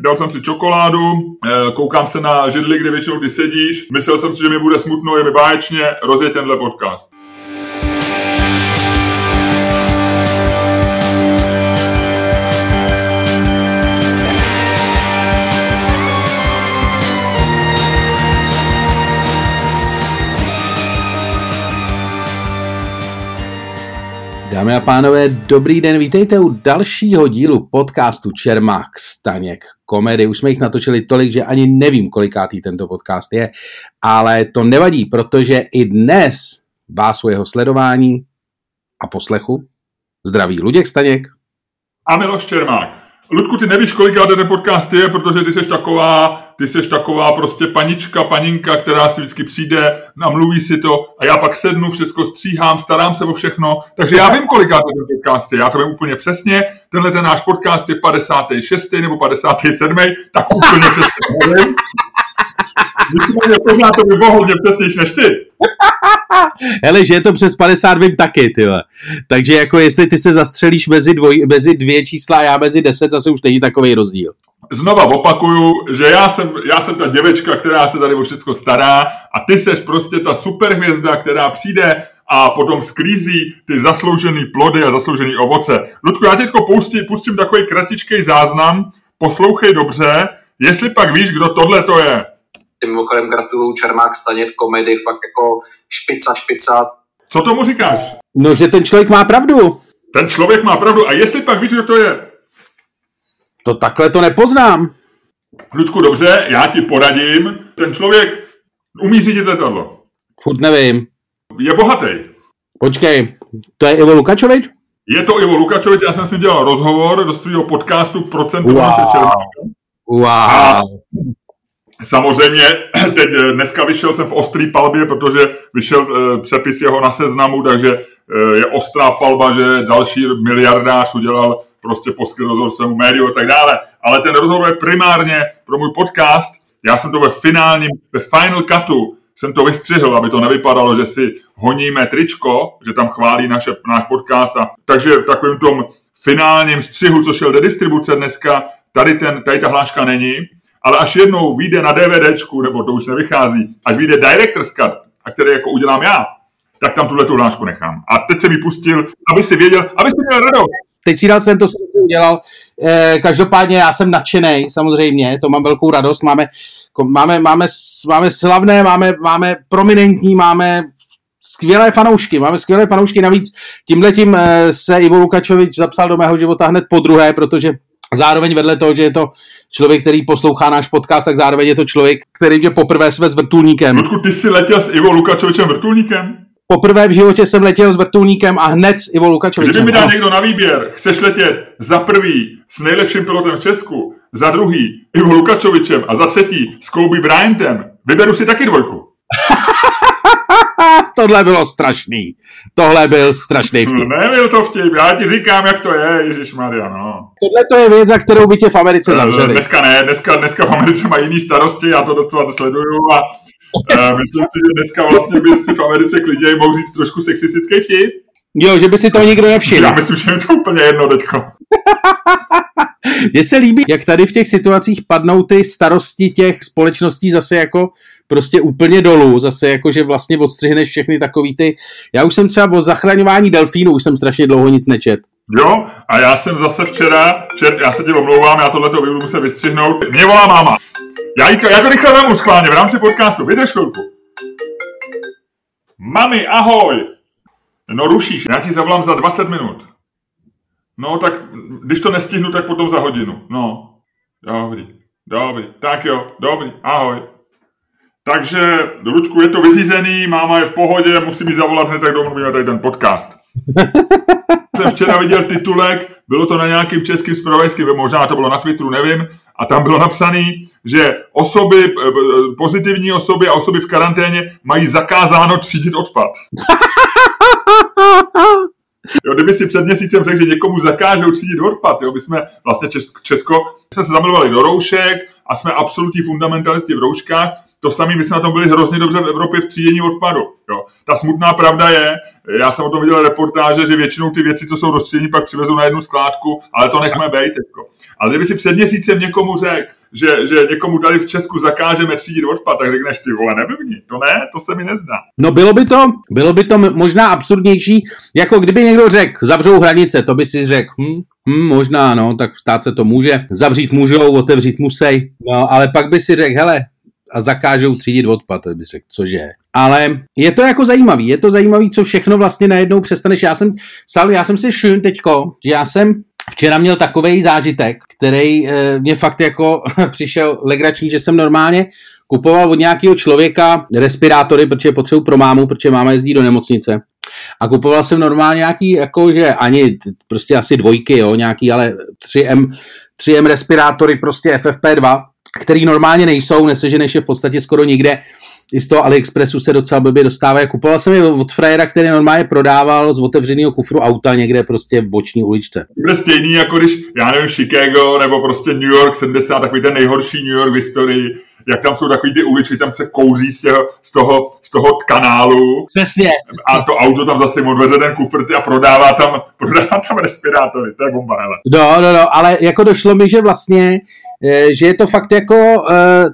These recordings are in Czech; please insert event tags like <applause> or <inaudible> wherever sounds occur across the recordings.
dal jsem si čokoládu, eh, koukám se na židli, kde většinou ty sedíš. Myslel jsem si, že mi bude smutno, je mi báječně, rozjeď tenhle podcast. Dámy a pánové, dobrý den, vítejte u dalšího dílu podcastu Čermák Staněk komedy. Už jsme jich natočili tolik, že ani nevím, kolikátý tento podcast je, ale to nevadí, protože i dnes vás u jeho sledování a poslechu zdraví Luděk Staněk a Miloš Čermák. Ludku, ty nevíš, koliká ten podcast je, protože ty jsi taková, ty jsi taková prostě panička, paninka, která si vždycky přijde, namluví si to a já pak sednu, všechno stříhám, starám se o všechno. Takže já vím, koliká ten podcast je, já to vím úplně přesně. Tenhle ten náš podcast je 56. nebo 57. tak úplně přesně. Nicméně pořád to by mohl hodně přesnější než ty. <laughs> Hele, že je to přes 50 vím taky, ty. Takže jako jestli ty se zastřelíš mezi, dvoj, mezi dvě čísla a já mezi deset, zase už není takový rozdíl. Znova opakuju, že já jsem, já jsem ta děvečka, která se tady o všechno stará a ty seš prostě ta superhvězda, která přijde a potom sklízí ty zasloužený plody a zasloužený ovoce. Ludku, já teď pustím, pustím takový kratičký záznam, poslouchej dobře, jestli pak víš, kdo tohle to je tím mimochodem gratuluju Čermák Stanět, komedy, fakt jako špica, špica. Co tomu říkáš? No, že ten člověk má pravdu. Ten člověk má pravdu. A jestli pak víš, kdo to je? To takhle to nepoznám. Ludku, dobře, já ti poradím. Ten člověk umí řídit letadlo. Furt nevím. Je bohatý. Počkej, to je Ivo Lukačovič? Je to Ivo Lukačovič, já jsem si dělal rozhovor do svého podcastu Procentu wow. Wow. A Samozřejmě, <clears throat> teď eh, dneska vyšel jsem v ostrý palbě, protože vyšel e, přepis jeho na seznamu, takže e, je ostrá palba, že další miliardář udělal prostě poskyt rozhovor svému médiu a tak dále. Ale ten rozhovor je primárně pro můj podcast. Já jsem to ve finálním, ve final cutu jsem to vystřihl, aby to nevypadalo, že si honíme tričko, že tam chválí naše, náš podcast. A, takže v takovém tom finálním střihu, co šel do distribuce dneska, tady, ten, tady ta hláška není ale až jednou vyjde na DVDčku, nebo to už nevychází, až vyjde Director's Cut, a který jako udělám já, tak tam tuhle tu hlášku nechám. A teď jsem ji pustil, aby si věděl, aby si měl radost. Teď si dal jsem to, jsem udělal. E, každopádně já jsem nadšený, samozřejmě, to mám velkou radost. Máme, máme, máme, máme slavné, máme, máme prominentní, máme skvělé fanoušky, máme skvělé fanoušky, navíc tímhletím eh, se Ivo Lukačovič zapsal do mého života hned po druhé, protože zároveň vedle toho, že je to člověk, který poslouchá náš podcast, tak zároveň je to člověk, který mě poprvé své s vrtulníkem. Ludku, ty jsi letěl s Ivo Lukačovičem vrtulníkem? Poprvé v životě jsem letěl s vrtulníkem a hned s Ivo Lukačovičem. Kdyby mi dal někdo na výběr, chceš letět za prvý s nejlepším pilotem v Česku, za druhý Ivo Lukačovičem a za třetí s Kobe Bryantem, vyberu si taky dvojku. <laughs> <laughs> Tohle bylo strašný. Tohle byl strašný vtip. Nebyl to vtip, já ti říkám, jak to je, Ježíš Maria, no. Tohle to je věc, za kterou by tě v Americe eh, zavřeli. Dneska ne, dneska, dneska v Americe mají jiný starosti, já to docela sleduju a uh, myslím si, že dneska vlastně by si v Americe klidně mohl říct trošku sexistický vtip. Jo, že by si to nikdo nevšiml. Já myslím, že je to úplně jedno teďko. <laughs> Mně se líbí, jak tady v těch situacích padnou ty starosti těch společností zase jako prostě úplně dolů, zase jako, že vlastně odstřihneš všechny takový ty... Já už jsem třeba o zachraňování delfínů, už jsem strašně dlouho nic nečet. Jo, a já jsem zase včera, čet, já se ti omlouvám, já tohle to budu vystřihnout. Mě volá máma. Já, to, já to rychle vemu schválně v rámci podcastu, vydrž chvilku. Mami, ahoj! No rušíš, já ti zavolám za 20 minut. No tak, když to nestihnu, tak potom za hodinu. No, dobrý, dobrý, tak jo, dobrý, ahoj. Takže, Lučku, je to vyřízený, máma je v pohodě, musím jí zavolat hned, tak domluvíme tady ten podcast. <laughs> jsem včera viděl titulek, bylo to na nějakým českým zpravodajským, možná to bylo na Twitteru, nevím, a tam bylo napsané, že osoby, eh, pozitivní osoby a osoby v karanténě mají zakázáno třídit odpad. <laughs> Jo, kdyby si před měsícem řekl, že někomu zakážou třídit odpad, jo, my jsme vlastně Česko, Česko jsme se zamilovali do roušek a jsme absolutní fundamentalisti v rouškách, to samé, my jsme na tom byli hrozně dobře v Evropě v třídění odpadu. Jo. Ta smutná pravda je, já jsem o tom viděl reportáže, že většinou ty věci, co jsou rozstřídění, pak přivezou na jednu skládku, ale to nechme být. Jako. Ale kdyby si před měsícem někomu řekl, že, že někomu tady v Česku zakážeme třídit odpad, tak řekneš ty vole, neblbni. To ne, to se mi nezdá. No bylo by to, bylo by to možná absurdnější, jako kdyby někdo řekl, zavřou hranice, to by si řekl, hm, hm, možná, no, tak stát se to může, zavřít můžou, otevřít musej, no, ale pak by si řekl, hele, a zakážou třídit odpad, to bych řekl, cože. Ale je to jako zajímavý, je to zajímavý, co všechno vlastně najednou přestaneš. Já jsem, já jsem si všiml teďko, že já jsem včera měl takový zážitek, který e, mě fakt jako <laughs> přišel legrační, že jsem normálně kupoval od nějakého člověka respirátory, protože potřebuji pro mámu, protože máma jezdí do nemocnice. A kupoval jsem normálně nějaký, jako že ani prostě asi dvojky, jo, nějaký, ale 3M, 3M respirátory, prostě FFP2, který normálně nejsou, neseženeš je v podstatě skoro nikde. I z toho AliExpressu se docela blbě dostává. Kupoval jsem je od frajera, který normálně prodával z otevřeného kufru auta někde prostě v boční uličce. Bude stejný, jako když, já nevím, Chicago nebo prostě New York 70, takový ten nejhorší New York v historii, jak tam jsou takový ty uličky, tam se kouzí z, těho, z, toho, z toho kanálu. Přesně. A to auto tam zase odveze ten kufr a prodává tam, <laughs> prodává tam respirátory. To je bomba, hele. No, no, no, ale jako došlo mi, že vlastně Eh, že je to fakt jako uh,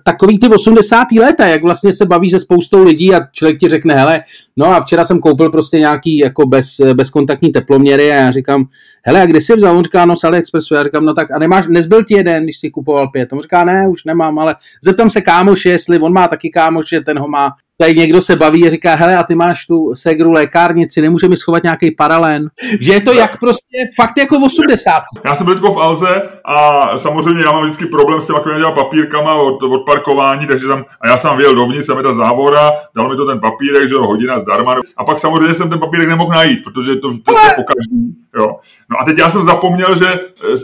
takový ty 80. léta, jak vlastně se baví se spoustou lidí a člověk ti řekne, hele, no a včera jsem koupil prostě nějaký jako bez, bezkontaktní teploměry a já říkám, hele, a kdy jsi vzal? On říká, no z AliExpressu. Já říkám, no tak a nemáš, nezbyl ti jeden, když jsi kupoval pět. On říká, ne, už nemám, ale zeptám se kámoše, jestli on má taky kámoše, ten ho má tady někdo se baví a říká, hele, a ty máš tu segru lékárnici, nemůže mi schovat nějaký paralén. Že je to jak prostě fakt jako 80. Já jsem byl v Alze a samozřejmě já mám vždycky problém s těma dělal papírkama od, od, parkování, takže tam, a já jsem vyjel dovnitř, tam je ta závora, dal mi to ten papírek, že jo, hodina zdarma. A pak samozřejmě jsem ten papírek nemohl najít, protože to, to, to pokaždé. Jo. No a teď já jsem zapomněl, že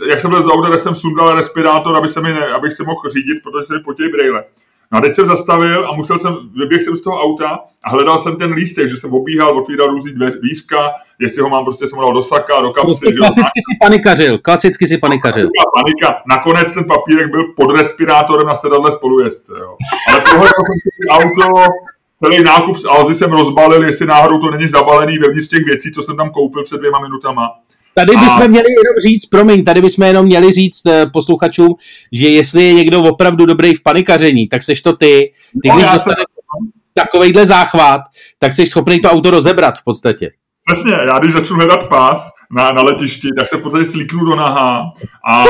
jak jsem byl z auta, tak jsem sundal respirátor, aby se mi ne, abych se mohl řídit, protože se mi potějí brejle. No a teď jsem zastavil a musel jsem, vyběhl jsem z toho auta a hledal jsem ten lístek, že jsem obíhal, otvíral různý dvířka, jestli ho mám prostě jsem dal do saka, do kapsy. Prostě klasicky si panikařil, klasicky si panikařil. Panika, nakonec ten papírek byl pod respirátorem na sedadle spolujezdce, jo. Ale tohle jsem auto, celý nákup z Alzy jsem rozbalil, jestli náhodou to není zabalený vevnitř těch věcí, co jsem tam koupil před dvěma minutama. Tady bychom a... měli jenom říct, promiň, tady bychom jenom měli říct uh, posluchačům, že jestli je někdo opravdu dobrý v panikaření, tak seš to ty. Ty no, když dostaneš se... takovejhle záchvat, tak jsi schopný to auto rozebrat v podstatě. Přesně, já když začnu hledat pás na, na letišti, tak se v podstatě slíknu do naha a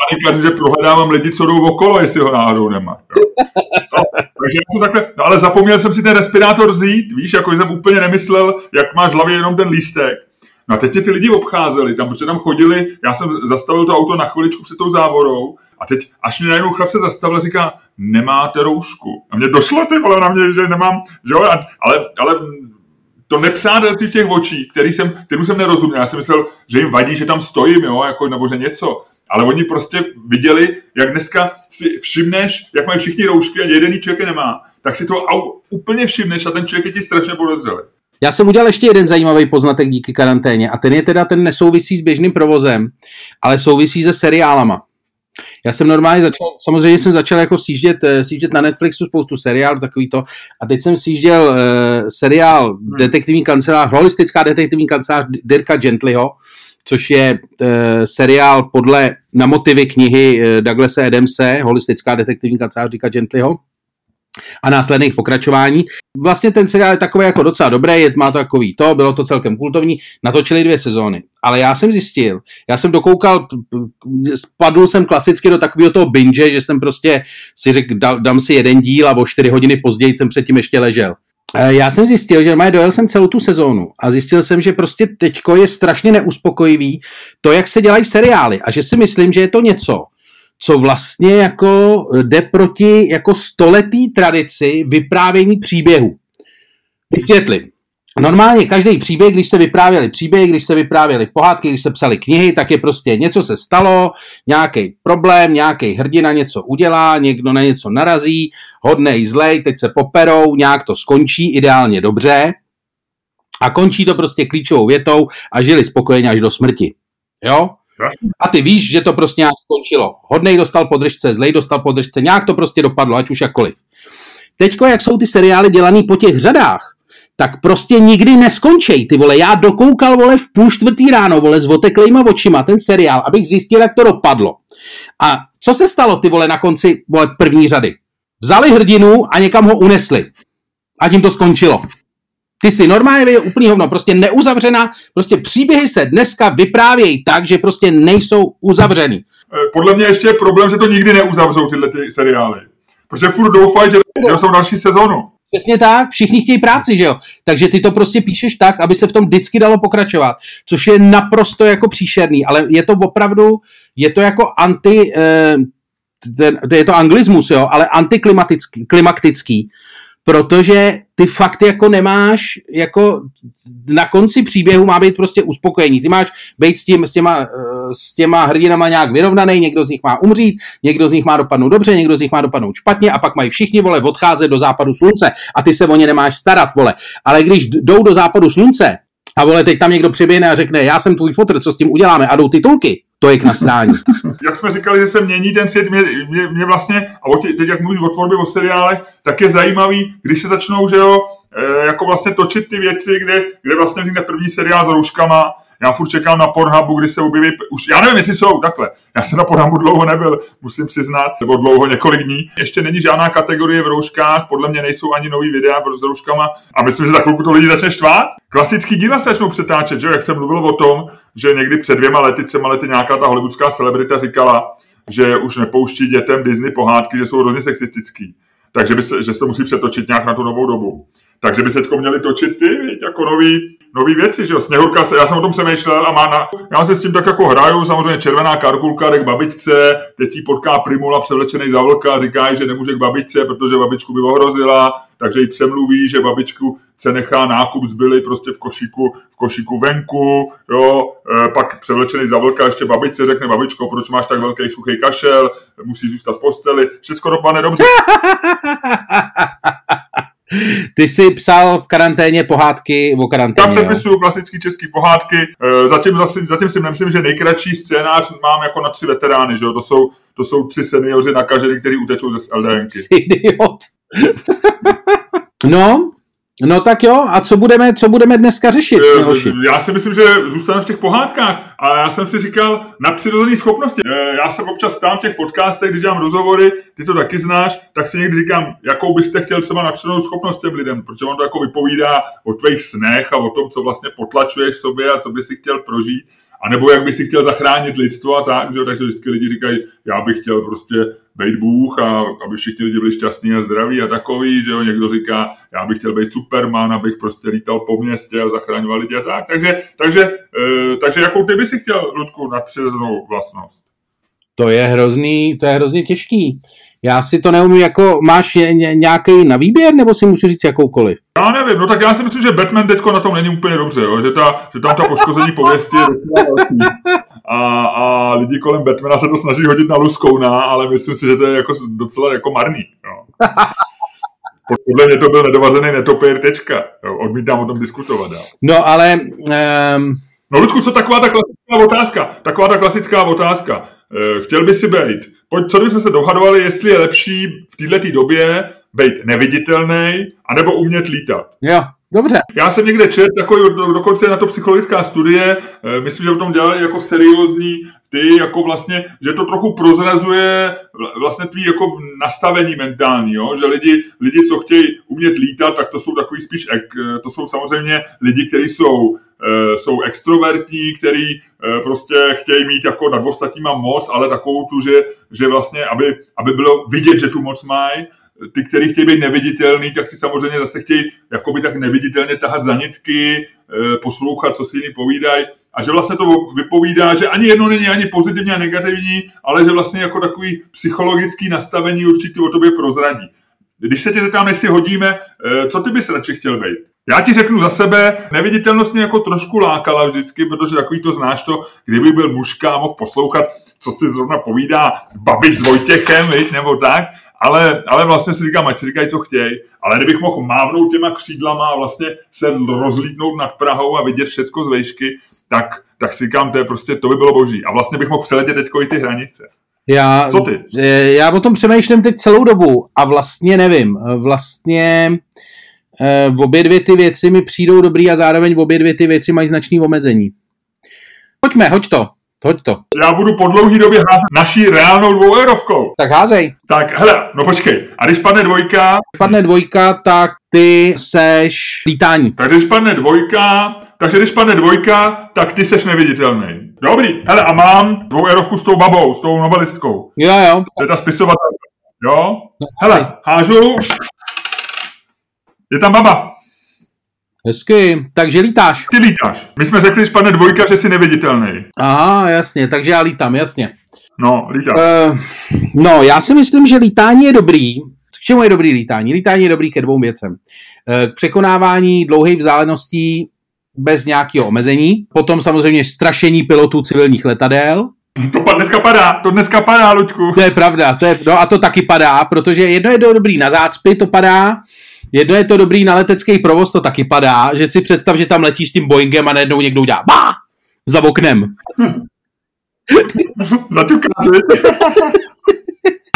panikař, že prohledávám lidi, co jdou okolo, jestli ho náhodou nemá. Jo. No, takže já jsem takhle, no ale zapomněl jsem si ten respirátor vzít, víš, jako jsem úplně nemyslel, jak máš v hlavě jenom ten lístek. No a teď mě ty lidi obcházeli, tam, protože tam chodili, já jsem zastavil to auto na chviličku před tou závorou a teď, až mě najednou chlap se zastavil a říká, nemáte roušku. A mě došlo ty vole na mě, že nemám, že jo, ale, ale to nepřátelství v těch očích, který jsem, kterým jsem nerozuměl. Já jsem myslel, že jim vadí, že tam stojím, jo, jako, nebo že něco. Ale oni prostě viděli, jak dneska si všimneš, jak mají všichni roušky a jeden člověk je nemá, tak si to úplně všimneš a ten člověk je ti strašně podezřelý. Já jsem udělal ještě jeden zajímavý poznatek díky karanténě a ten je teda, ten nesouvisí s běžným provozem, ale souvisí se seriálama. Já jsem normálně začal, samozřejmě jsem začal jako sjíždět, eh, sjíždět na Netflixu spoustu seriálů, takový to, a teď jsem sjížděl uh, seriál hmm. detektivní kancelář, holistická detektivní kancelář Dirka Gentlyho, což je uh, seriál podle, na motivy knihy uh, Douglasa Adamse, holistická detektivní kancelář Dirka Gentlyho a následných pokračování. Vlastně ten seriál je takový jako docela dobrý, je, má to takový to, bylo to celkem kultovní, natočili dvě sezóny. Ale já jsem zjistil, já jsem dokoukal, spadl jsem klasicky do takového toho binge, že jsem prostě si řekl, dám si jeden díl a o čtyři hodiny později jsem předtím ještě ležel. E, já jsem zjistil, že normálně dojel jsem celou tu sezónu a zjistil jsem, že prostě teďko je strašně neuspokojivý to, jak se dělají seriály a že si myslím, že je to něco, co vlastně jako jde proti jako stoletý tradici vyprávění příběhu. Vysvětlím. Normálně každý příběh, když se vyprávěli příběhy, když se vyprávěli pohádky, když se psali knihy, tak je prostě něco se stalo, nějaký problém, nějaký hrdina něco udělá, někdo na něco narazí, hodnej, zlej, teď se poperou, nějak to skončí, ideálně dobře. A končí to prostě klíčovou větou a žili spokojeně až do smrti. Jo? A ty víš, že to prostě nějak končilo. Hodnej dostal podržce, zlej dostal podržce, nějak to prostě dopadlo, ať už jakkoliv. Teďko, jak jsou ty seriály dělaný po těch řadách, tak prostě nikdy neskončej, ty vole. Já dokoukal, vole, v půl čtvrtý ráno, vole, s oteklejma očima ten seriál, abych zjistil, jak to dopadlo. A co se stalo, ty vole, na konci, vole, první řady? Vzali hrdinu a někam ho unesli. A tím to skončilo. Ty si normálně je úplný hovno, prostě neuzavřená, prostě příběhy se dneska vyprávějí tak, že prostě nejsou uzavřený. Eh, podle mě ještě je problém, že to nikdy neuzavřou tyhle ty seriály. Protože furt doufají, že, že jsou další sezónu. Přesně tak, všichni chtějí práci, že jo? Takže ty to prostě píšeš tak, aby se v tom vždycky dalo pokračovat, což je naprosto jako příšerný, ale je to opravdu, je to jako anti, eh, ten, je to anglismus, jo, ale antiklimatický, klimaktický, protože ty fakt jako nemáš, jako na konci příběhu má být prostě uspokojení. Ty máš být s, tím, s, těma, eh, s těma hrdinama nějak vyrovnaný, někdo z nich má umřít, někdo z nich má dopadnout dobře, někdo z nich má dopadnout špatně a pak mají všichni, vole, odcházet do západu slunce a ty se o ně nemáš starat, vole. Ale když jdou do západu slunce a vole, teď tam někdo přiběhne a řekne, já jsem tvůj fotr, co s tím uděláme a jdou titulky, to je k nastrání. <laughs> jak jsme říkali, že se mění ten svět, mě, mě, mě vlastně, a teď jak mluvíš o tvorbě, o seriálech, tak je zajímavý, když se začnou, že jo, e, jako vlastně točit ty věci, kde, kde vlastně vznikne první seriál s rouškama, já furt čekám na Pornhubu, kdy se objeví, už, já nevím, jestli jsou, takhle. Já jsem na Pornhubu dlouho nebyl, musím přiznat, nebo dlouho, několik dní. Ještě není žádná kategorie v rouškách, podle mě nejsou ani nový videa s rouškama a myslím, že za chvilku to lidi začne štvát. Klasický díla se začnou přetáčet, že jak jsem mluvil o tom, že někdy před dvěma lety, třema lety nějaká ta hollywoodská celebrita říkala, že už nepouští dětem Disney pohádky, že jsou hrozně sexistický. Takže by se, že se musí přetočit nějak na tu novou dobu. Takže by se teď měli točit ty, jako nový, nový věci, že jo. Sněhurka, se, já jsem o tom přemýšlel a má na, já se s tím tak jako hraju, samozřejmě červená karkulka jde k babičce, dětí potká Primula převlečený za vlka, říká, že nemůže k babičce, protože babičku by ohrozila, takže ji přemluví, že babičku se nechá nákup zbyli prostě v košíku, v košíku venku, jo, e, pak převlečený za vlka ještě babičce řekne, babičko, proč máš tak velký suchý kašel, musí zůstat v posteli, všechno dopadne dobře. <laughs> Ty jsi psal v karanténě pohádky o karanténě. Já přepisuju klasické české pohádky. Eh, zatím, zatím si myslím, že nejkratší scénář mám jako na tři veterány. Že jo? To, jsou, to jsou tři seniori nakažený, kteří utečou ze LDNky. Jsi idiot. <laughs> no, No tak jo, a co budeme, co budeme dneska řešit, eh, Miloši? Já si myslím, že zůstaneme v těch pohádkách. A já jsem si říkal, na přirozené schopnosti. Eh, já se občas ptám v těch podcastech, když dělám rozhovory, ty to taky znáš, tak si někdy říkám, jakou byste chtěl třeba na přirozenou schopnost těm lidem, protože on to jako vypovídá o tvých snech a o tom, co vlastně potlačuješ v sobě a co by si chtěl prožít. A nebo jak by si chtěl zachránit lidstvo a tak, že? takže vždycky lidi říkají, já bych chtěl prostě být Bůh a aby všichni lidi byli šťastní a zdraví a takový, že jo, někdo říká, já bych chtěl být Superman, abych prostě lítal po městě a zachraňoval lidi a tak, takže, takže, e, takže jakou ty by si chtěl, Ludku, nadpřirozenou vlastnost? To je hrozný, to je hrozně těžký. Já si to neumím, jako máš nějaký na výběr, nebo si můžu říct jakoukoliv? Já nevím, no tak já si myslím, že Batman teďko na tom není úplně dobře, jo? Že, ta, že tam ta poškození pověsti je a, a lidi kolem Batmana se to snaží hodit na Luskouna, ale myslím si, že to je jako docela jako marný. Jo? Podle mě to byl nedovazený netopir, tečka. Jo? Odmítám o tom diskutovat. Jo? No ale... Um... No Ludku, co taková ta klasická otázka? Taková ta klasická otázka. Eh, chtěl by si být. Pojď, co bychom se dohadovali, jestli je lepší v této době být neviditelný, anebo umět lítat. Jo, dobře. Já jsem někde čet, takový, dokonce na to psychologická studie, eh, myslím, že o tom dělali jako seriózní ty, jako vlastně, že to trochu prozrazuje vlastně tvý jako nastavení mentální, jo? že lidi, lidi, co chtějí umět lítat, tak to jsou takový spíš, to jsou samozřejmě lidi, kteří jsou Eh, jsou extrovertní, který eh, prostě chtějí mít jako nad ostatníma moc, ale takovou tu, že, že vlastně, aby, aby bylo vidět, že tu moc mají, ty, kteří chtějí být neviditelný, tak si samozřejmě zase chtějí jakoby tak neviditelně tahat za nitky, eh, poslouchat, co si jiní povídají a že vlastně to vypovídá, že ani jedno není ani pozitivní a negativní, ale že vlastně jako takový psychologický nastavení určitě o tobě prozradí. Když se tě zeptám, než si hodíme, co ty bys radši chtěl být? Já ti řeknu za sebe, neviditelnost mě jako trošku lákala vždycky, protože takový to znáš to, kdyby byl mužka a mohl poslouchat, co si zrovna povídá Babiš s Vojtěchem, viď, nebo tak, ale, ale vlastně si říkám, ať si říkají, co chtějí, ale kdybych mohl mávnout těma křídlama a vlastně se rozlítnout nad Prahou a vidět všecko z vejšky, tak, tak si říkám, to je prostě, to by bylo boží. A vlastně bych mohl přeletět teďko i ty hranice. Já, Co ty? eh, Já o tom přemýšlím teď celou dobu a vlastně nevím. Vlastně eh, obě dvě ty věci mi přijdou dobrý a zároveň obě dvě ty věci mají značný omezení. Pojďme, hoď to. Hoď to. Já budu po dlouhý době házet naší reálnou dvoueurovkou. Tak házej. Tak hele, no počkej, a když padne dvojka, Padne dvojka, tak ty seš lítání. tak když padne dvojka, takže když padne dvojka, tak ty seš neviditelný. Dobrý, hele, a mám dvoueurovku s tou babou, s tou novelistkou. Jo, jo. To je ta spisovatelka. Jo? No, Hele, hážu. Je tam baba. Hezky. Takže lítáš. Ty lítáš. My jsme řekli, když padne dvojka, že jsi neviditelný. Aha, jasně, takže já lítám, jasně. No, lítáš. Uh, no, já si myslím, že lítání je dobrý. K čemu je dobrý lítání? Lítání je dobrý ke dvou věcem. Uh, k překonávání dlouhých vzdáleností bez nějakého omezení. Potom samozřejmě strašení pilotů civilních letadel. To dneska padá, to dneska padá, Luďku. To je pravda, to je, no a to taky padá, protože jedno je dobrý na zácpy, to padá, jedno je to dobrý na letecký provoz, to taky padá, že si představ, že tam letíš tím Boeingem a najednou někdo udělá bá za oknem. <laughs> Zaťukáš, viď?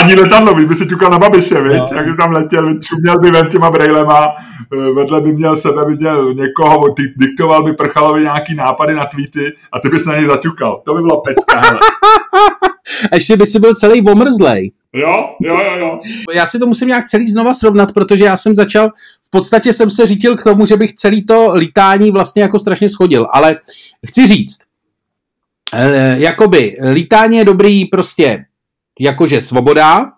Ani letadlo, by si ťukal na babiše, viď? No. Jak by tam letěl, viď? Šuměl by ven těma brejlema, eh, vedle by měl sebe, by měl někoho, ty, diktoval by Prchalovi nějaký nápady na tweety a ty bys na něj zaťukal. To by byla pecka, hele. <laughs> A ještě by si byl celý omrzlej. Jo, jo, jo, jo. Já si to musím nějak celý znova srovnat, protože já jsem začal, v podstatě jsem se řítil k tomu, že bych celý to lítání vlastně jako strašně schodil, ale chci říct, eh, jakoby lítání je dobrý prostě jakože svoboda,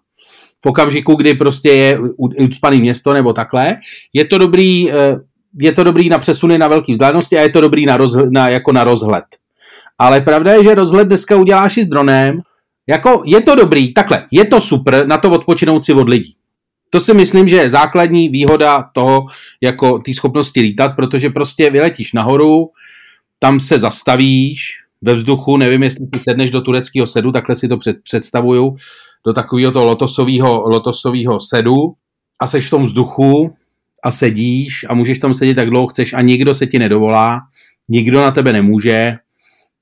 v okamžiku, kdy prostě je ucpaný město nebo takhle, je to dobrý, eh, je to dobrý na přesuny na velké vzdálenosti a je to dobrý na, rozhl- na, jako na rozhled. Ale pravda je, že rozhled dneska uděláš i s dronem, jako je to dobrý, takhle, je to super na to odpočinout si od lidí. To si myslím, že je základní výhoda toho, jako té schopnosti lítat, protože prostě vyletíš nahoru, tam se zastavíš ve vzduchu, nevím, jestli si sedneš do tureckého sedu, takhle si to před, představuju, do takového toho lotosového, lotosového sedu a seš v tom vzduchu a sedíš a můžeš tam sedět tak dlouho chceš a nikdo se ti nedovolá, nikdo na tebe nemůže,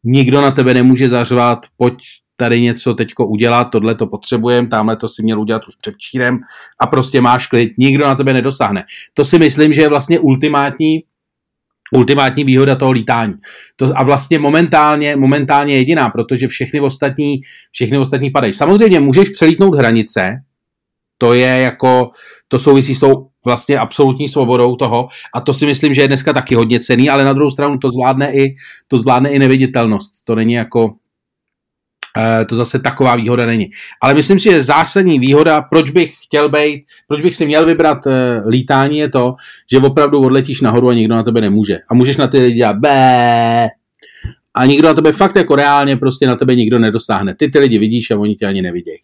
nikdo na tebe nemůže zařvat, pojď tady něco teďko udělat, tohle to potřebujeme, tamhle to si měl udělat už předčírem a prostě máš klid, nikdo na tebe nedosáhne. To si myslím, že je vlastně ultimátní ultimátní výhoda toho lítání. To, a vlastně momentálně, momentálně jediná, protože všechny ostatní, všechny ostatní padají. Samozřejmě můžeš přelítnout hranice, to je jako, to souvisí s tou vlastně absolutní svobodou toho a to si myslím, že je dneska taky hodně cený, ale na druhou stranu to zvládne i, to zvládne i neviditelnost. To není jako, to zase taková výhoda není. Ale myslím si, že zásadní výhoda, proč bych chtěl být, proč bych si měl vybrat eh, lítání, je to, že opravdu odletíš nahoru a nikdo na tebe nemůže. A můžeš na ty lidi dělat bé, a nikdo na tebe fakt jako reálně prostě na tebe nikdo nedosáhne. Ty ty lidi vidíš a oni tě ani nevidějí.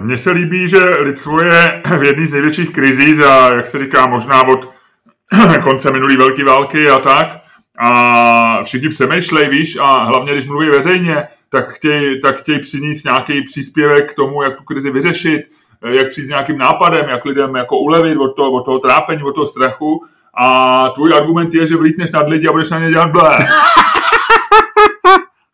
Mně se líbí, že lidstvo je v jedné z největších krizí za, jak se říká, možná od <clears throat> konce minulé velké války a tak. A všichni přemýšlej, víš, a hlavně, když mluví veřejně, tak chtějí, tak chtějí přinést nějaký příspěvek k tomu, jak tu krizi vyřešit, jak přijít s nějakým nápadem, jak lidem jako ulevit od toho, od toho trápení, od toho strachu. A tvůj argument je, že vlítneš nad lidi a budeš na ně dělat blé. <laughs>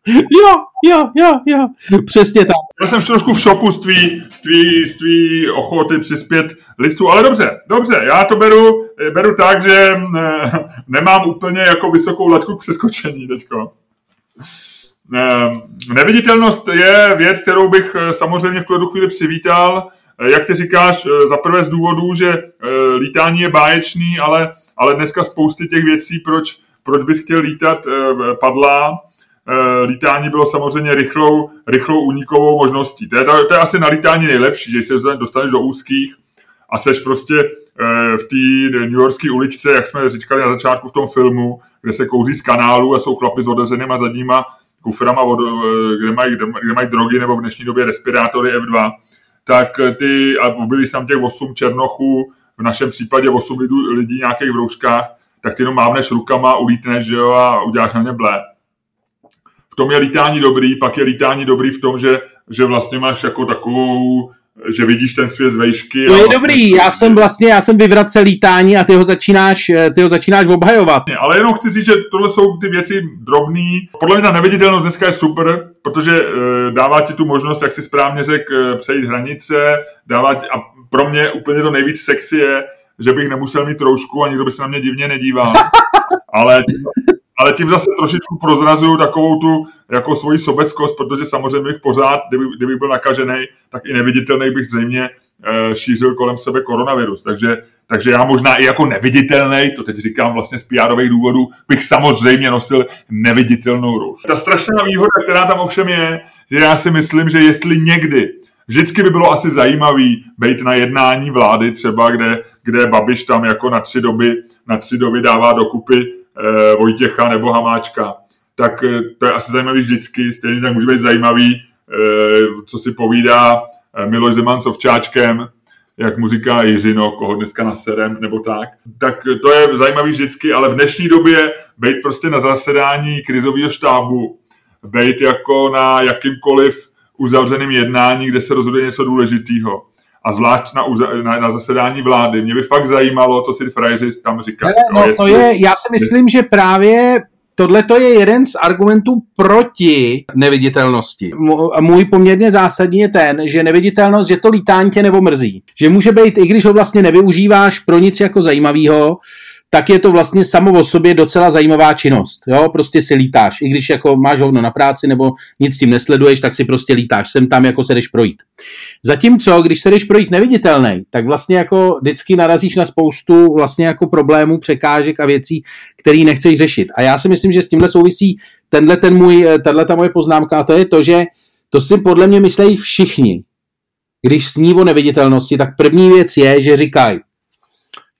Jo, jo, jo, jo. Přesně tak. Já jsem trošku v šoku z tvý, z tvý, z tvý ochoty přispět listu, ale dobře, dobře, já to beru, beru tak, že eh, nemám úplně jako vysokou laťku k přeskočení teďko. Eh, Neviditelnost je věc, kterou bych eh, samozřejmě v tuhle chvíli přivítal. Jak ty říkáš, za prvé z důvodu, že lítání je báječný, ale, ale dneska spousty těch věcí, proč, proč bys chtěl lítat, padla. Eh, Lítání bylo samozřejmě rychlou, rychlou únikovou možností. To je, to, to je asi na lítání nejlepší, že se dostaneš do úzkých a seš prostě eh, v té New Yorkské uličce, jak jsme říkali na začátku v tom filmu, kde se kouří z kanálu a jsou chlapi s otevřenýma zadníma kuframa, od, eh, kde, mají, kde mají drogy nebo v dnešní době respirátory F2, tak ty, a byli tam těch 8 černochů, v našem případě 8 lidů, lidí nějakých v rouškách, tak ty jenom mávneš rukama, ulítneš, že jo, a uděláš na ně blé. Tom je lítání dobrý, pak je lítání dobrý v tom, že, že vlastně máš jako takovou že vidíš ten svět z vejšky. To je vlastně dobrý, já jsem vlastně, já jsem vyvracel lítání a ty ho začínáš, ty ho začínáš obhajovat. Ale jenom chci říct, že tohle jsou ty věci drobný. Podle mě ta neviditelnost dneska je super, protože e, dává ti tu možnost, jak si správně řekl, e, přejít hranice, dává ti, a pro mě úplně to nejvíc sexy je, že bych nemusel mít troušku a nikdo by se na mě divně nedíval. <laughs> Ale ale tím zase trošičku prozrazuju takovou tu jako svoji sobeckost, protože samozřejmě bych pořád, kdyby, kdybych byl nakažený, tak i neviditelný bych zřejmě e, šířil kolem sebe koronavirus. Takže, takže já možná i jako neviditelný, to teď říkám vlastně z pr důvodů, bych samozřejmě nosil neviditelnou rouš. Ta strašná výhoda, která tam ovšem je, že já si myslím, že jestli někdy Vždycky by bylo asi zajímavý být na jednání vlády třeba, kde, kde Babiš tam jako na tři doby, na tři doby dává dokupy Eh, Vojtěcha nebo Hamáčka, tak eh, to je asi zajímavý vždycky. Stejně tak může být zajímavý, eh, co si povídá Miloš Zeman s Ovčáčkem, jak mu říká Jiřino, koho dneska naserem, nebo tak. Tak to je zajímavý vždycky, ale v dnešní době být prostě na zasedání krizového štábu, být jako na jakýmkoliv uzavřeném jednání, kde se rozhoduje něco důležitého, a zvlášť na, na, na zasedání vlády. Mě by fakt zajímalo, co si frajeři tam říkají. No, no, to je, já si myslím, že právě Tohle to je jeden z argumentů proti neviditelnosti. Můj poměrně zásadní je ten, že neviditelnost, že to lítání tě nebo mrzí. Že může být, i když ho vlastně nevyužíváš pro nic jako zajímavého, tak je to vlastně samo o sobě docela zajímavá činnost. Jo? Prostě si lítáš. I když jako máš hovno na práci nebo nic tím nesleduješ, tak si prostě lítáš. Sem tam jako se jdeš projít. Zatímco, když se jdeš projít neviditelný, tak vlastně jako vždycky narazíš na spoustu vlastně jako problémů, překážek a věcí, které nechceš řešit. A já si myslím, že s tímhle souvisí tenhle ten můj, tenhle ta moje poznámka a to je to, že to si podle mě myslejí všichni. Když sní o neviditelnosti, tak první věc je, že říkají,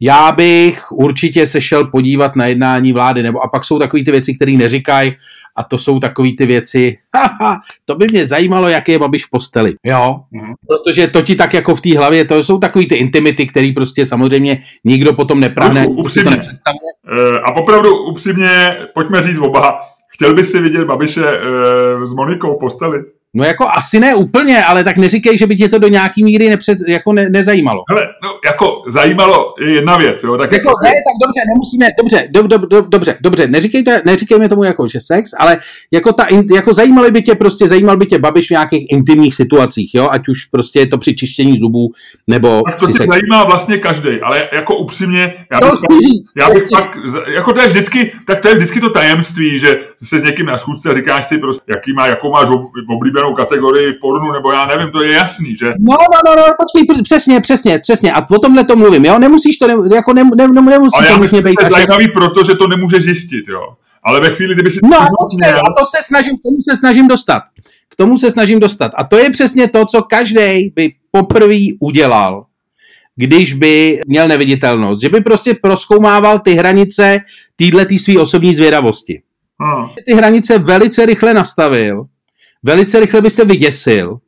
já bych určitě se šel podívat na jednání vlády, nebo a pak jsou takové ty věci, které neříkají, a to jsou takové ty věci, <laughs> haha, to by mě zajímalo, jak je Babiš v posteli, jo, mm. protože to ti tak jako v té hlavě, to jsou takové ty intimity, které prostě samozřejmě nikdo potom neprávne, upřímně. to nepředstavuje. Uh, a opravdu upřímně, pojďme říct oba, chtěl by si vidět Babiše uh, s Monikou v posteli? No jako asi ne úplně, ale tak neříkej, že by tě to do nějaký míry nepřed, jako ne, nezajímalo. Hele, no jako zajímalo je jedna věc, jo. Tak jako, jako... Ne, tak dobře, nemusíme, dobře, do, do, do, dobře, dobře, neříkejte, neříkejme tomu jako, že sex, ale jako, ta, jako zajímalo by tě prostě, zajímal by tě Babiš v nějakých intimních situacích, jo, ať už prostě je to při čištění zubů, nebo tak to sexu. zajímá vlastně každý, ale jako upřímně, já bych, to říct, já bych fakt, jako to je vždycky, tak to je vždycky to tajemství, že se s někým na schůzce říkáš si prostě, jaký má, jakou máš oblíbenou oblíbenou kategorii v pornu, nebo já nevím, to je jasný, že? No, no, no, no počkej, přesně, přesně, přesně. A o tomhle to mluvím, jo? Nemusíš to, ne, jako ne, ne, ne, nemusí Ale to nutně být. Je zajímavý proto, že to nemůže zjistit, jo? Ale ve chvíli, kdyby si no, to měl... a to se snažím, k tomu se snažím dostat. K tomu se snažím dostat. A to je přesně to, co každý by poprvé udělal, když by měl neviditelnost. Že by prostě proskoumával ty hranice týhle tý svý osobní zvědavosti. Hmm. Ty hranice velice rychle nastavil velice rychle by se vyděsil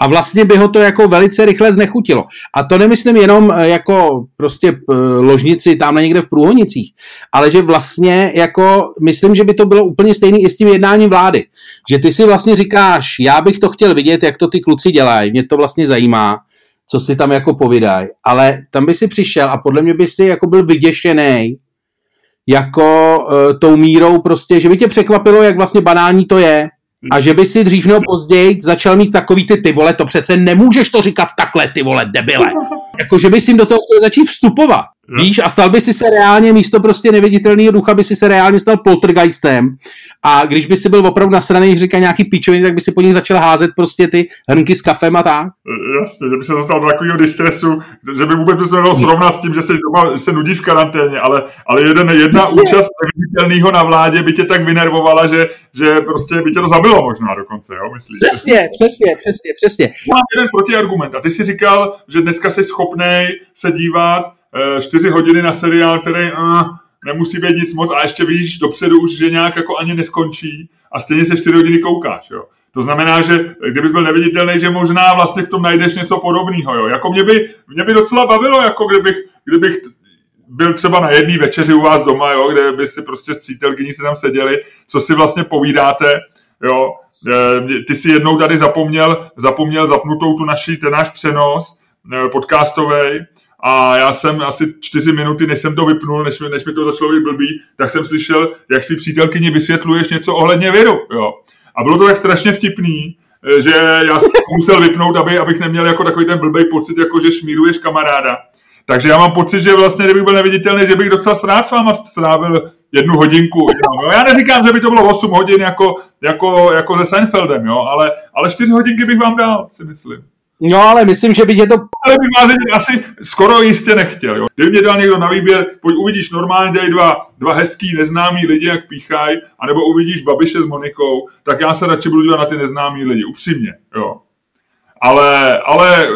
a vlastně by ho to jako velice rychle znechutilo. A to nemyslím jenom eh, jako prostě eh, ložnici tam někde v průhonicích, ale že vlastně jako myslím, že by to bylo úplně stejný i s tím jednáním vlády. Že ty si vlastně říkáš, já bych to chtěl vidět, jak to ty kluci dělají, mě to vlastně zajímá, co si tam jako povídají, ale tam by si přišel a podle mě by si jako byl vyděšený jako uh, tou mírou prostě, že by tě překvapilo, jak vlastně banální to je, a že by si dřív nebo později začal mít takový ty ty vole, to přece nemůžeš to říkat takhle, ty vole, debile. Jako, že by si jim do toho chtěl začít vstupovat. Víš, a stal by si se reálně místo prostě neviditelného ducha, by si se reálně stal poltergeistem. A když by si byl opravdu nasraný, říká nějaký pičoviny, tak by si po nich začal házet prostě ty hrnky s kafem a tak. Jasně, že by se dostal do takového distresu, že by vůbec to se nedalo srovnat s tím, že se, doma, se nudí v karanténě, ale, ale jeden, jedna Jasně. účast neviditelného na vládě by tě tak vynervovala, že, že prostě by tě to zabilo možná dokonce, jo, myslíš? Přesně, přesně, přesně, přesně. Mám jeden protiargument a ty si říkal, že dneska jsi schopný se dívat Eh, čtyři hodiny na seriál, který uh, nemusí být nic moc a ještě víš dopředu už, že nějak jako ani neskončí a stejně se čtyři hodiny koukáš, jo. To znamená, že kdybys byl neviditelný, že možná vlastně v tom najdeš něco podobného, jo. Jako mě by, mě by docela bavilo, jako kdybych, kdybych byl třeba na jedné večeři u vás doma, jo, kde by si prostě s přítelkyní se tam seděli, co si vlastně povídáte, jo, Eh, ty si jednou tady zapomněl, zapomněl zapnutou tu naši, ten náš přenos podcastový a já jsem asi čtyři minuty, než jsem to vypnul, než, než mi to začalo být blbý, tak jsem slyšel, jak si přítelkyni vysvětluješ něco ohledně viru. Jo. A bylo to tak strašně vtipný, eh, že já jsem musel vypnout, aby, abych neměl jako takový ten blbý pocit, jako že šmíruješ kamaráda. Takže já mám pocit, že vlastně, kdybych byl neviditelný, že bych docela rád s váma strávil jednu hodinku. Jo. Já neříkám, že by to bylo 8 hodin jako, jako, jako se Seinfeldem, jo, ale, ale 4 hodinky bych vám dal, si myslím. No, ale myslím, že by tě to... Ale bych vás asi skoro jistě nechtěl. Jo. Kdyby mě dal někdo na výběr, pojď uvidíš normálně tady dva, dva hezký neznámí lidi, jak píchají, anebo uvidíš Babiše s Monikou, tak já se radši budu dívat na ty neznámí lidi, upřímně. Jo. Ale, ale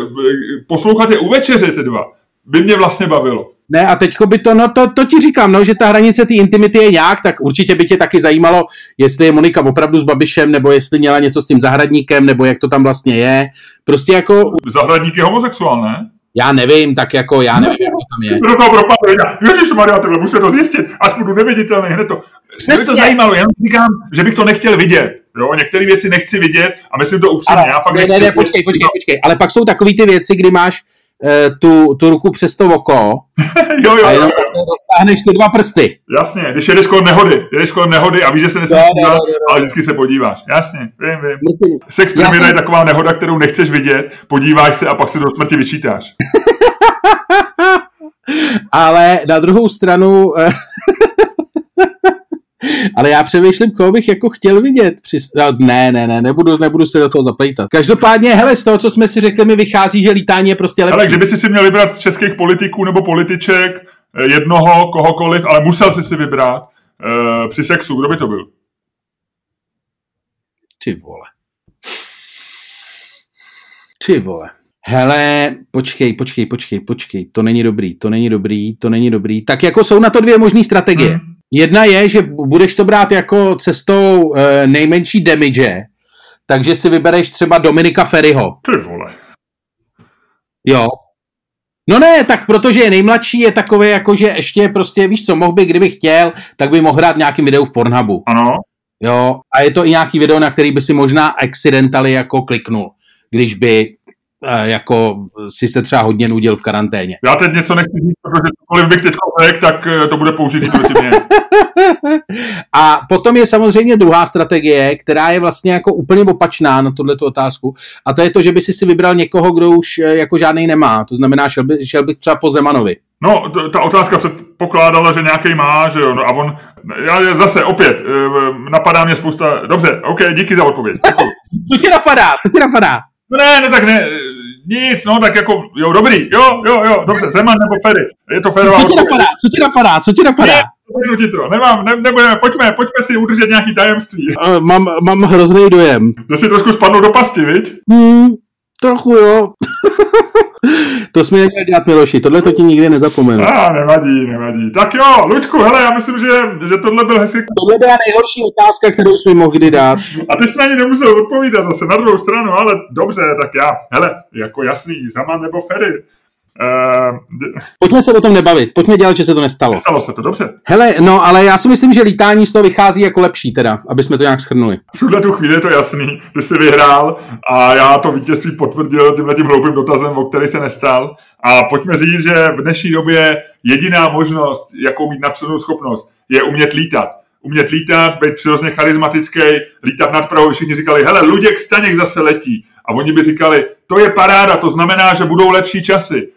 poslouchat je u večeře ty dva, by mě vlastně bavilo. Ne, a teďko by to, no to, to ti říkám, no, že ta hranice té intimity je nějak, tak určitě by tě taky zajímalo, jestli je Monika opravdu s Babišem, nebo jestli měla něco s tím zahradníkem, nebo jak to tam vlastně je. Prostě jako... Zahradník je homosexuál, ne? Já nevím, tak jako já nevím, jak to tam je. Do toho propadl, Ježíš Maria, tohle musíme to zjistit, až budu neviditelný, hned to. Přesně. Mě to zajímalo, já říkám, že bych to nechtěl vidět. Jo, některé věci nechci vidět a myslím to upřímně. Ale, já fakt ne, ne, ne, počkej, počkej, počkej. Ale pak jsou takové ty věci, kdy máš tu, tu ruku přes to oko <laughs> jo, jo, a jenom jo. dostáhneš ty dva prsty. Jasně, když jedeš kolem nehody, jedeš kolem nehody a víš, že se nesmíš dívat, ale vždycky se podíváš. Jasně, vím, vím. Sex premiéra je taková nehoda, kterou nechceš vidět, podíváš se a pak se do smrti vyčítáš. <laughs> ale na druhou stranu eh, <laughs> ale já přemýšlím, koho bych jako chtěl vidět. Při... No, ne, ne, ne, nebudu, nebudu se do toho zaplejtat. Každopádně, hele, z toho, co jsme si řekli, mi vychází, že lítání je prostě lepší. Ale kdyby si si měl vybrat z českých politiků nebo političek eh, jednoho, kohokoliv, ale musel si si vybrat uh, při sexu, kdo by to byl? Ty vole. Ty vole. Hele, počkej, počkej, počkej, počkej, to není dobrý, to není dobrý, to není dobrý. Tak jako jsou na to dvě možné strategie. Hmm. Jedna je, že budeš to brát jako cestou e, nejmenší damage, takže si vybereš třeba Dominika Ferryho. Ty vole. Jo. No ne, tak protože je nejmladší, je takový jako, že ještě prostě, víš co, mohl by, kdyby chtěl, tak by mohl hrát nějaký video v Pornhubu. Ano. Jo, a je to i nějaký video, na který by si možná accidentally jako kliknul, když by jako si se třeba hodně nudil v karanténě. Já teď něco nechci říct, protože cokoliv bych teď řekl, tak eh, to bude použít proti mě. <laughs> A potom je samozřejmě druhá strategie, která je vlastně jako úplně opačná na tuhle otázku. A to je to, že by si si vybral někoho, kdo už eh, jako žádný nemá. To znamená, šel, by, šel bych třeba po Zemanovi. No, ta otázka se pokládala, že nějaký má, že jo, no a on, já zase opět, eh, napadá mě spousta, dobře, ok, díky za odpověď. <laughs> Co ti napadá, co ti napadá? No ne, no tak ne, nic, no tak jako, jo, dobrý, jo, jo, jo, dobře, Zeman nebo Ferry, je to férová Co ti napadá, co ti napadá, co ti napadá? Ne, ti to, nemám, ne, nebudeme, pojďme, pojďme si udržet nějaký tajemství. Uh, mám, mám hrozný dojem. Že si trošku spadnou do pasti, viď? Hmm, trochu jo. <laughs> to jsme neměli dělat, Miloši, tohle to ti nikdy nezapomenu. A, nevadí, nevadí. Tak jo, Luďku, hele, já myslím, že, že tohle byl hezký. Tohle byla nejhorší otázka, kterou jsme mohli dát. A ty jsi na ní nemusel odpovídat zase na druhou stranu, ale dobře, tak já, hele, jako jasný, Zaman nebo Ferry. Uh, Pojďme se o tom nebavit, pojďme dělat, že se to nestalo. Nestalo se to, dobře. Hele, no ale já si myslím, že lítání z toho vychází jako lepší teda, aby jsme to nějak schrnuli. V tuhle tu chvíli je to jasný, ty jsi vyhrál a já to vítězství potvrdil tímhle tím hloupým dotazem, o který se nestal. A pojďme říct, že v dnešní době jediná možnost, jakou mít napřenou schopnost, je umět lítat. Umět lítat, být přirozeně charismatický, lítat nad Prahou. Všichni říkali, hele, Luděk Staněk zase letí. A oni by říkali, to je paráda, to znamená, že budou lepší časy.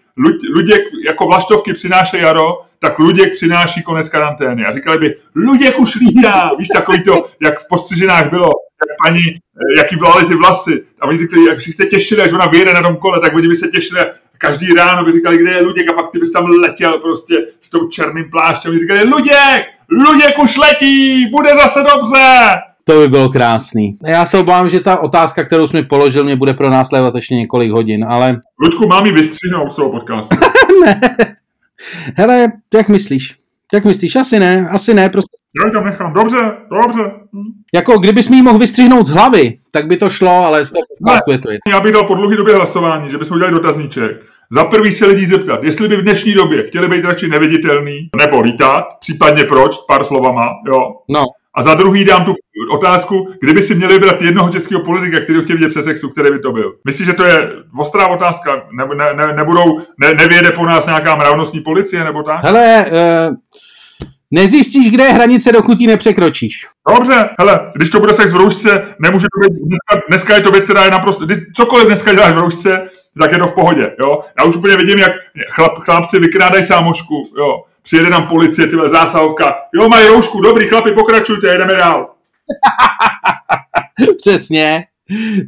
Luděk jako vlaštovky přináší jaro, tak Luděk přináší konec karantény. A říkali by, Luděk už lítá. Víš, takový to, jak v postřižinách bylo, jak paní, eh, jaký vlály ty vlasy. A oni říkali, jak všichni se těšili, až ona vyjede na tom kole, tak oni by se těšili každý ráno by říkali, kde je Luděk a pak ty bys tam letěl prostě s tou černým pláštěm. Oni říkali, Luděk, Luděk už letí, bude zase dobře. To by bylo krásný. Já se obávám, že ta otázka, kterou jsi mi položil, mě bude pro následovat ještě několik hodin, ale... Luďku, mám ji vystřihnout z toho podcastu. <laughs> ne. Hele, jak myslíš? Jak myslíš? Asi ne, asi ne, prostě. Já tam nechám, dobře, dobře. Jako kdybys mi ji mohl vystřihnout z hlavy, tak by to šlo, ale z toho podcastu je to jedno. Já bych dal po dlouhé době hlasování, že bychom udělali dotazníček. Za prvý se lidí zeptat, jestli by v dnešní době chtěli být radši neviditelný nebo lítat, případně proč, pár slovama, jo. No. A za druhý dám tu otázku, kdyby si měli vybrat jednoho českého politika, který chtěl vidět přes sexu, který by to byl. Myslíš, že to je ostrá otázka? Ne, ne, ne, nebudou, ne, nevěde po nás nějaká mravnostní policie nebo tak? Hele, uh, nezjistíš, kde je hranice, dokud ji nepřekročíš. Dobře, hele, když to bude sex v roušce, nemůže to být, dneska, dneska je to věc, která je naprosto, když cokoliv dneska děláš v roušce, tak je to v pohodě, jo. Já už úplně vidím, jak chlap, chlapci vykrádají sámošku, jo. Přijede nám policie, tyhle zásahovka, jo, mají roušku, dobrý, chlapi, pokračujte, jedeme dál. <laughs> Přesně.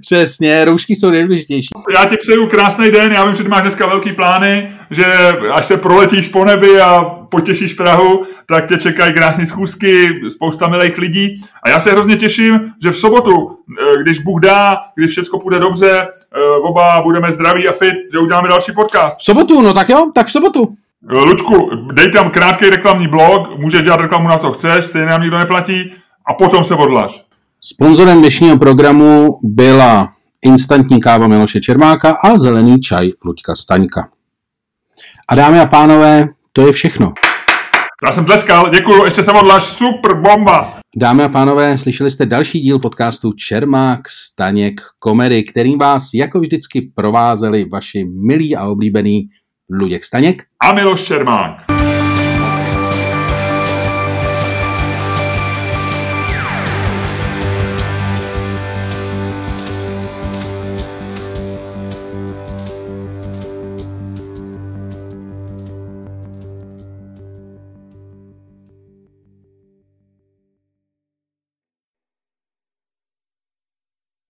Přesně, roušky jsou nejdůležitější. Já ti přeju krásný den, já vím, že ty máš dneska velký plány, že až se proletíš po nebi a potěšíš Prahu, tak tě čekají krásné schůzky, spousta milých lidí. A já se hrozně těším, že v sobotu, eh, když Bůh dá, když všechno půjde dobře, eh, oba budeme zdraví a fit, že uděláme další podcast. V sobotu, no tak jo, tak v sobotu. Eh, Lučku, dej tam krátký reklamní blog, může dělat reklamu na co chceš, stejně nám nikdo neplatí a potom se odlaž. Sponzorem dnešního programu byla instantní káva Miloše Čermáka a zelený čaj Luďka Staňka. A dámy a pánové, to je všechno. Já jsem tleskal, děkuju, ještě se odlaž, super bomba. Dámy a pánové, slyšeli jste další díl podcastu Čermák Staněk Komedy, kterým vás jako vždycky provázeli vaši milí a oblíbený Luděk Staněk a Miloš Čermák.